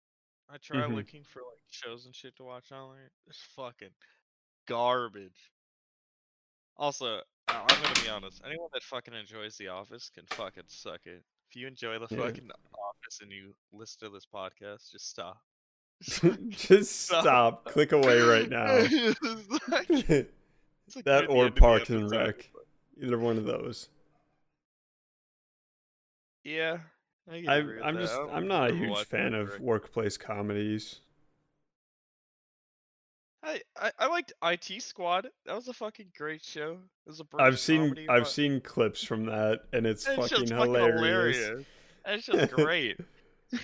Speaker 2: I try
Speaker 1: Mhm.
Speaker 2: looking for like shows and shit to watch on there. It's fucking garbage. Also, I- I'm gonna be honest. Anyone that fucking enjoys The Office can fucking suck it. If you enjoy the
Speaker 1: Yeah.
Speaker 2: fucking Office and you listen to this podcast, just stop.
Speaker 1: just stop. Click away right now.
Speaker 2: Like- like
Speaker 1: that or Parks and. Rec. Either one of those.
Speaker 2: Yeah, I that.
Speaker 1: just I'm not a huge fan of workplace comedies.
Speaker 2: I, I I liked IT Squad. That was a fucking great show. It was a
Speaker 1: I've seen
Speaker 2: comedy
Speaker 1: I've
Speaker 2: about-
Speaker 1: seen clips from that and it's
Speaker 2: That
Speaker 1: fucking
Speaker 2: fucking
Speaker 1: hilarious.
Speaker 2: hilarious. That's just great.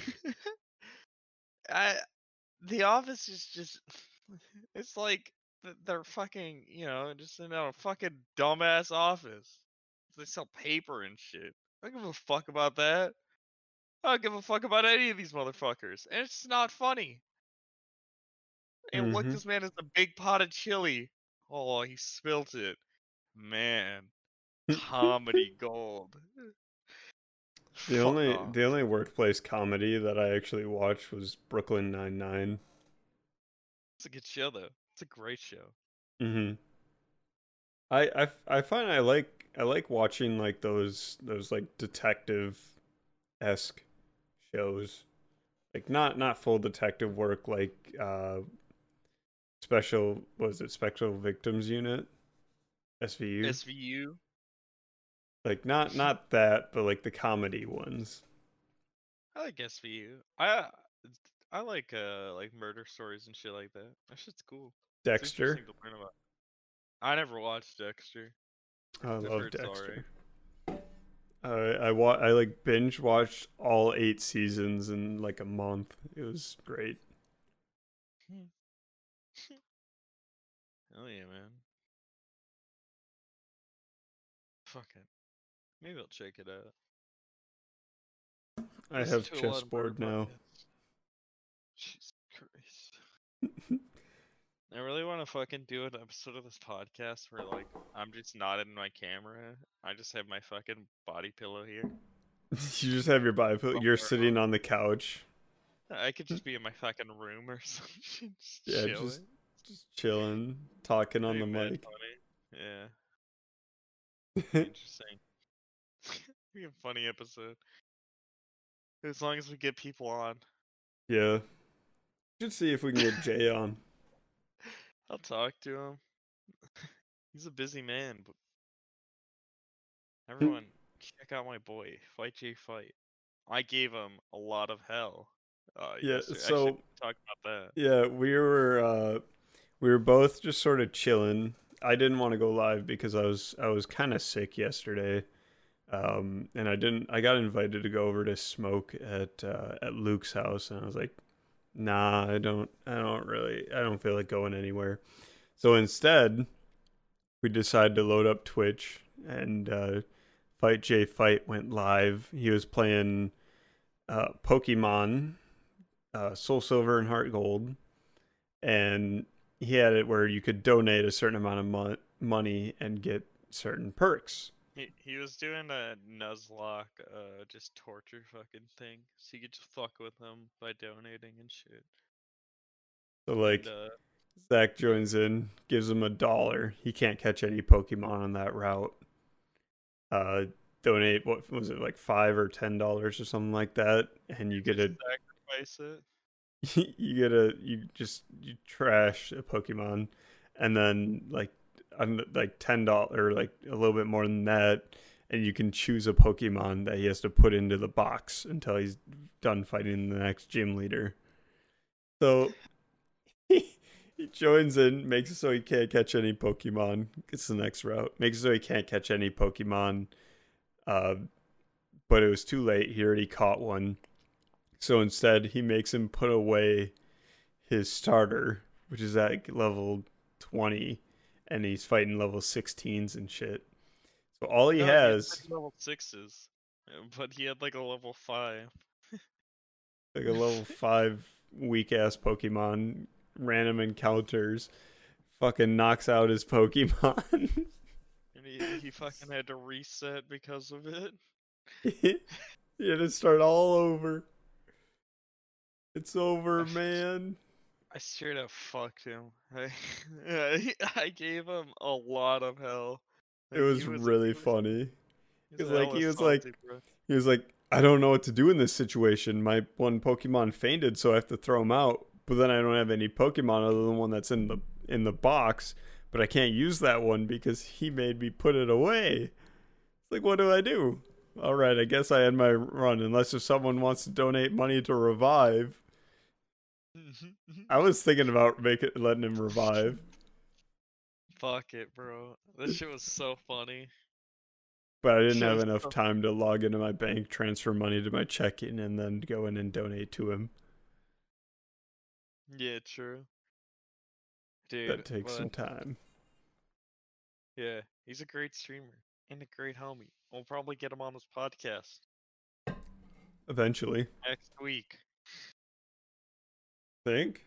Speaker 2: I The Office is just it's like they're fucking you know just in a fucking dumbass office. They sell paper and shit. I don't give a fuck about that. I don't give a fuck about any of these motherfuckers, and it's not funny. And look,
Speaker 1: Mhm.
Speaker 2: this man has a big pot of chili. Oh, he spilt it. Man, comedy gold.
Speaker 1: The
Speaker 2: Fuck
Speaker 1: only
Speaker 2: off.
Speaker 1: the only workplace comedy that I actually watched was Brooklyn Nine Nine.
Speaker 2: It's a good show though. It's a great show.
Speaker 1: Mm-hmm. I, I I find I like I like watching like those those like detective esque shows, like not not full detective work like uh special was it Special Victims Unit SVU
Speaker 2: SVU.
Speaker 1: like not not that but like the comedy ones.
Speaker 2: I like SVU. I I like uh like murder stories and shit like that. That shit's cool.
Speaker 1: Dexter
Speaker 2: to learn about. I never watched Dexter.
Speaker 1: I
Speaker 2: I've
Speaker 1: love
Speaker 2: heard it's alright.
Speaker 1: Dexter. I I wa- I like binge watched all eight seasons in like a month. It was great.
Speaker 2: Oh yeah, man. Fuck it. Maybe I'll check it out.
Speaker 1: I
Speaker 2: Listen
Speaker 1: have
Speaker 2: to a lot of
Speaker 1: chessboard now.
Speaker 2: Jesus Christ. I really want to fucking do an episode of this podcast where like I'm just not in my camera. I just have my fucking body pillow here.
Speaker 1: you just have your body pillow.
Speaker 2: You're
Speaker 1: sitting on the couch,
Speaker 2: I could just be in my fucking room or something. Just
Speaker 1: Yeah,
Speaker 2: chilling.
Speaker 1: just- just chilling, talking on the mic.
Speaker 2: funny. Yeah. Interesting. Be a funny episode. As long as we get people on.
Speaker 1: yeah. Should see if we can get Jay on.
Speaker 2: I'll talk to him. He's a busy man, but everyone check out my boy, Fight J Fight. I gave him a lot of hell. Uh,
Speaker 1: Yeah,
Speaker 2: should
Speaker 1: so-
Speaker 2: talk about that.
Speaker 1: Yeah, we were uh we were both just sort of chilling. I didn't want to go live because I was I was kind of sick yesterday. Um and I didn't I got invited to go over to smoke at uh at Luke's house and I was like, "Nah, I don't I don't really I don't feel like going anywhere." So instead, we decided to load up Twitch and uh Fight J Fight went live. He was playing uh Pokemon uh, Soul Silver and Heart Gold, and he had it where you could donate a certain amount of mo- money and get certain perks.
Speaker 2: He he was doing a Nuzlocke, uh, just torture fucking thing, so you could just fuck with him by donating and shit.
Speaker 1: So like
Speaker 2: And, uh,
Speaker 1: Zach joins in, gives him a dollar. He can't catch any Pokemon on that route. Uh, donate what was it like five or ten dollars or something like that, and you get a
Speaker 2: sacrifice it.
Speaker 1: you get a you just you trash a Pokemon, and then like on like ten dollars or like a little bit more than that, and you can choose a Pokemon that he has to put into the box until he's done fighting the next gym leader. So he, he joins in, makes it so he can't catch any Pokemon. Gets the next route, makes it so he can't catch any Pokemon. Uh, but it was too late. He already caught one. So instead, he makes him put away his starter, which is at level 20, and he's fighting level 16s and shit. So all he
Speaker 2: No,
Speaker 1: has,
Speaker 2: like, level sixes, uh, but he had like a level five.
Speaker 1: like a level 5 weak ass Pokemon, random encounters, fucking knocks out his Pokemon.
Speaker 2: And he, he fucking had to reset because of it.
Speaker 1: he had to start all over. It's over, man.
Speaker 2: I straight up fucked him. I, I, gave him a lot of hell.
Speaker 1: It
Speaker 2: Like,
Speaker 1: was
Speaker 2: he
Speaker 1: really
Speaker 2: was-
Speaker 1: funny.
Speaker 2: he was
Speaker 1: like- he was like-
Speaker 2: salty, bro.
Speaker 1: He was like, I don't know what to do in this situation. My one Pokemon fainted, so I have to throw him out. But then I don't have any Pokemon other than one that's in the in the box. But I can't use that one because he made me put it away. It's like, what do I do? All right, I guess I end my run. Unless if someone wants to donate money to revive, Mm-hmm, mm-hmm. I was thinking about making letting him revive.
Speaker 2: Fuck it, bro. This shit was so funny.
Speaker 1: But I didn't have enough
Speaker 2: so-
Speaker 1: time to log into my bank, transfer money to my checking, and then go in and donate to him.
Speaker 2: Yeah, true. Dude,
Speaker 1: that takes
Speaker 2: but-
Speaker 1: some time.
Speaker 2: Yeah, he's a great streamer and a great homie. We'll probably get him on this podcast
Speaker 1: Eventually,
Speaker 2: next week.
Speaker 1: Think.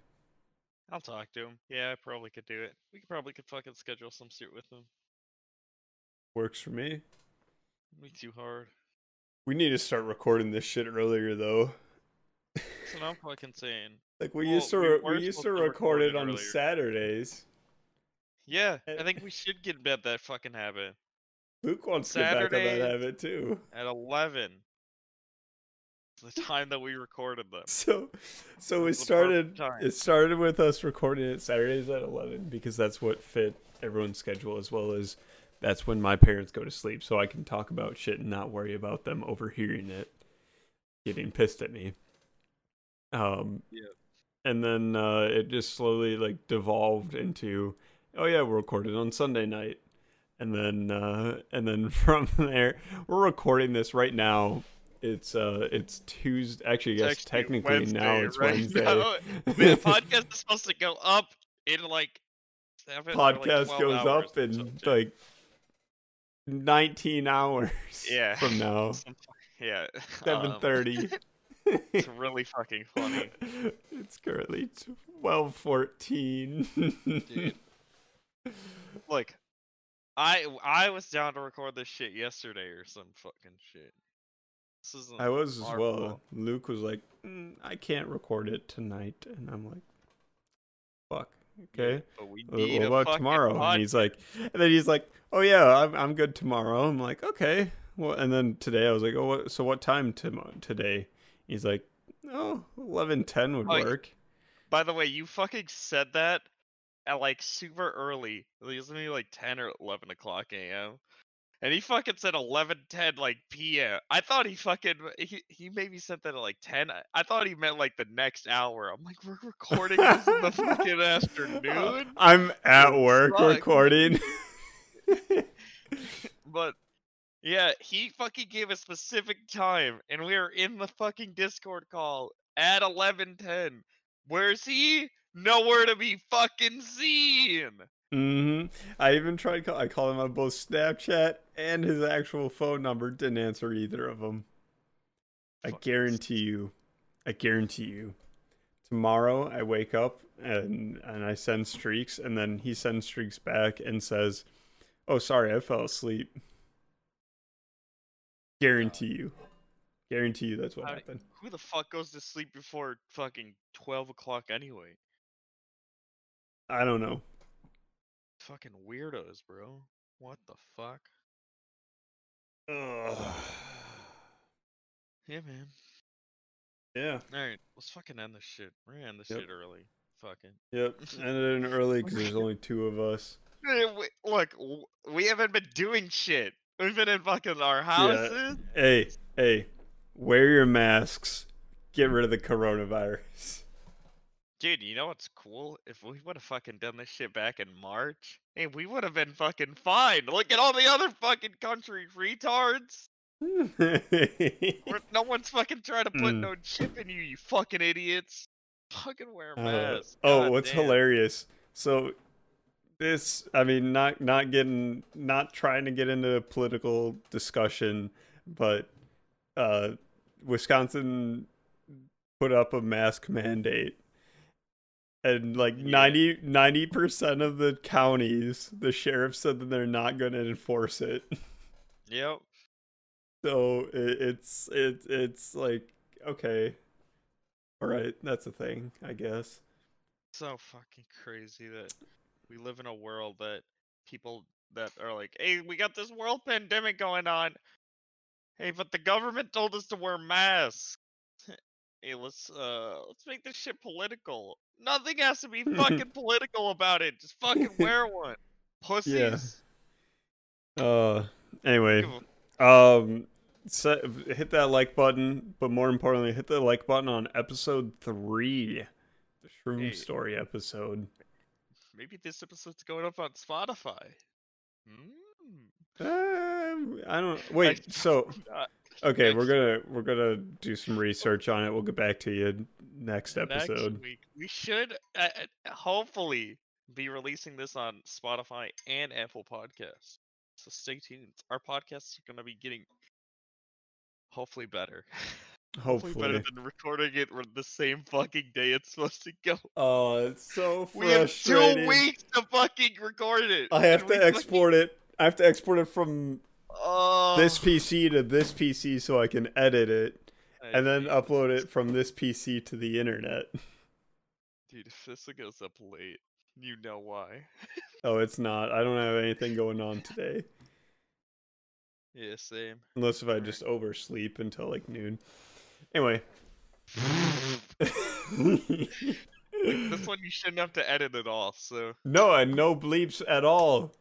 Speaker 2: I'll talk to him. Yeah, I probably could do it. We could probably could fucking schedule some shit with him.
Speaker 1: Works for me.
Speaker 2: Me too hard.
Speaker 1: We need to start recording this shit earlier though.
Speaker 2: That's what I'm fucking saying.
Speaker 1: Like we
Speaker 2: Well,
Speaker 1: used to
Speaker 2: we
Speaker 1: re- we used to record it on
Speaker 2: earlier.
Speaker 1: Saturdays.
Speaker 2: Yeah, I think we should get bed that fucking habit
Speaker 1: Luke wants to get back on that habit too.
Speaker 2: at eleven. The time that we recorded them.
Speaker 1: So so
Speaker 2: the
Speaker 1: started it started with us recording it Saturdays at 11 because that's what fit everyone's schedule as well as that's when my parents go to sleep so I can talk about shit and not worry about them overhearing it getting pissed at me. Um
Speaker 2: Yeah.
Speaker 1: and then uh it just slowly like devolved into "Oh yeah, we're recording on Sunday night," and then uh, and then from there, we're recording this right now. It's uh, it's Tuesday. Actually, yes, technically now it's
Speaker 2: right
Speaker 1: Wednesday.
Speaker 2: now. the podcast is supposed to go up in like seven or, like,
Speaker 1: Podcast goes up in like 19 hours
Speaker 2: Yeah.
Speaker 1: from now.
Speaker 2: Yeah.
Speaker 1: Seven
Speaker 2: um. It's really fucking funny.
Speaker 1: it's currently twelve fourteen.
Speaker 2: Dude. Look, I I was down to record this shit yesterday or some fucking shit.
Speaker 1: I was as well. Luke was like, "Mm, "I can't record it tonight," and I'm like, "Fuck, okay."
Speaker 2: But we need
Speaker 1: what about tomorrow?
Speaker 2: pod-
Speaker 1: And he's like, and then he's like, "Oh yeah, I'm I'm good tomorrow." I'm like, "Okay." Well, and then today I was like, "Oh, what, so what time tomorrow today?" He's like, "Oh, 11:10 would
Speaker 2: Oh,
Speaker 1: work."
Speaker 2: By the way, you fucking said that at like super early. It was maybe like 10 or 11 o'clock a.m. And he fucking said 11:10 like p.m. I thought he fucking he, he maybe said that at like 10. I, I thought he meant like the next hour. I'm like, we're recording this in the fucking afternoon.
Speaker 1: I'm at work recording.
Speaker 2: But yeah, he fucking gave a specific time, and we are in the fucking Discord call at 11:10. Where's he? Nowhere to be fucking seen.
Speaker 1: Hmm I even tried. Call- I called him on both Snapchat and his actual phone number. Didn't answer either of them. I guarantee you. I guarantee you. Tomorrow I wake up and and I send streaks, and then he sends streaks back and says, "Oh, sorry, I fell asleep." Guarantee you. Guarantee you that's what
Speaker 2: How-
Speaker 1: happened.
Speaker 2: Who the fuck goes to sleep before fucking 12 o'clock anyway?
Speaker 1: I don't know.
Speaker 2: Fucking weirdos, bro. What the fuck?
Speaker 1: Ugh.
Speaker 2: Yeah, man.
Speaker 1: Yeah.
Speaker 2: Alright, let's fucking end this shit. We're gonna end this
Speaker 1: Yep.
Speaker 2: shit early. Fucking.
Speaker 1: Yep. Ended it early because there's only two of us.
Speaker 2: We- Look, we haven't been doing shit. We've been in fucking our houses.
Speaker 1: Hey, hey, wear your masks. Get rid of the coronavirus.
Speaker 2: Dude, you know what's cool? If we would have fucking done this shit back in March, hey, we would have been fucking fine. Look at all the other fucking country retards. No one's fucking trying to put
Speaker 1: Mm.
Speaker 2: no chip in you, you fucking idiots. Fucking wear a
Speaker 1: Uh, oh, what's hilarious? So this, I mean, not not getting, not trying to get into a political discussion, but uh, Wisconsin put up a mask mandate. And like
Speaker 2: Yeah.
Speaker 1: 90 percent of the counties, the sheriff said that they're not going to enforce it.
Speaker 2: Yep.
Speaker 1: So it, it's it's it's like okay, all right, that's a thing, I guess.
Speaker 2: So fucking crazy that we live in a world that people that are like, hey, we got this world pandemic going on. Hey, but the government told us to wear masks. Hey, let's uh let's make this shit political. Nothing has to be fucking political about it. Just fucking wear one. Pussies.
Speaker 1: Uh, anyway, um, set, hit that like button, but more importantly, hit the like button on episode three, the Shroom
Speaker 2: Hey.
Speaker 1: Story episode.
Speaker 2: Maybe this episode's going up on Spotify. Hmm?
Speaker 1: Um, I don't wait. So
Speaker 2: Uh,
Speaker 1: okay, we're gonna we're gonna do some research on it. We'll get back to you next episode.
Speaker 2: Next week, we should uh, uh, hopefully be releasing this on Spotify and Apple Podcasts. So stay tuned. Our podcasts are going to be getting hopefully better.
Speaker 1: Hopefully.
Speaker 2: better than recording it the same fucking day it's supposed to go.
Speaker 1: Oh, it's so
Speaker 2: We have two weeks to fucking record it.
Speaker 1: I have to
Speaker 2: we fucking-
Speaker 1: export it. I have to export it from
Speaker 2: Oh,
Speaker 1: this PC to this PC so I can edit it,
Speaker 2: I
Speaker 1: and then upload it from this PC to the internet.
Speaker 2: Dude, if this goes up late, you know why.
Speaker 1: Oh, it's not. I don't have anything going on today,
Speaker 2: Yeah, same.
Speaker 1: unless if I just oversleep until like noon. Anyway.
Speaker 2: This one you shouldn't have to edit at all. So
Speaker 1: no, and no bleeps at all.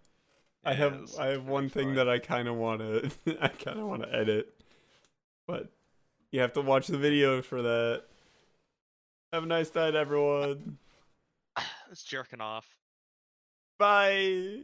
Speaker 1: I have I have one thing that I kind of want to I kind of want to edit, but you have to watch the video for that. Have a nice night, everyone.
Speaker 2: it's jerking off.
Speaker 1: Bye.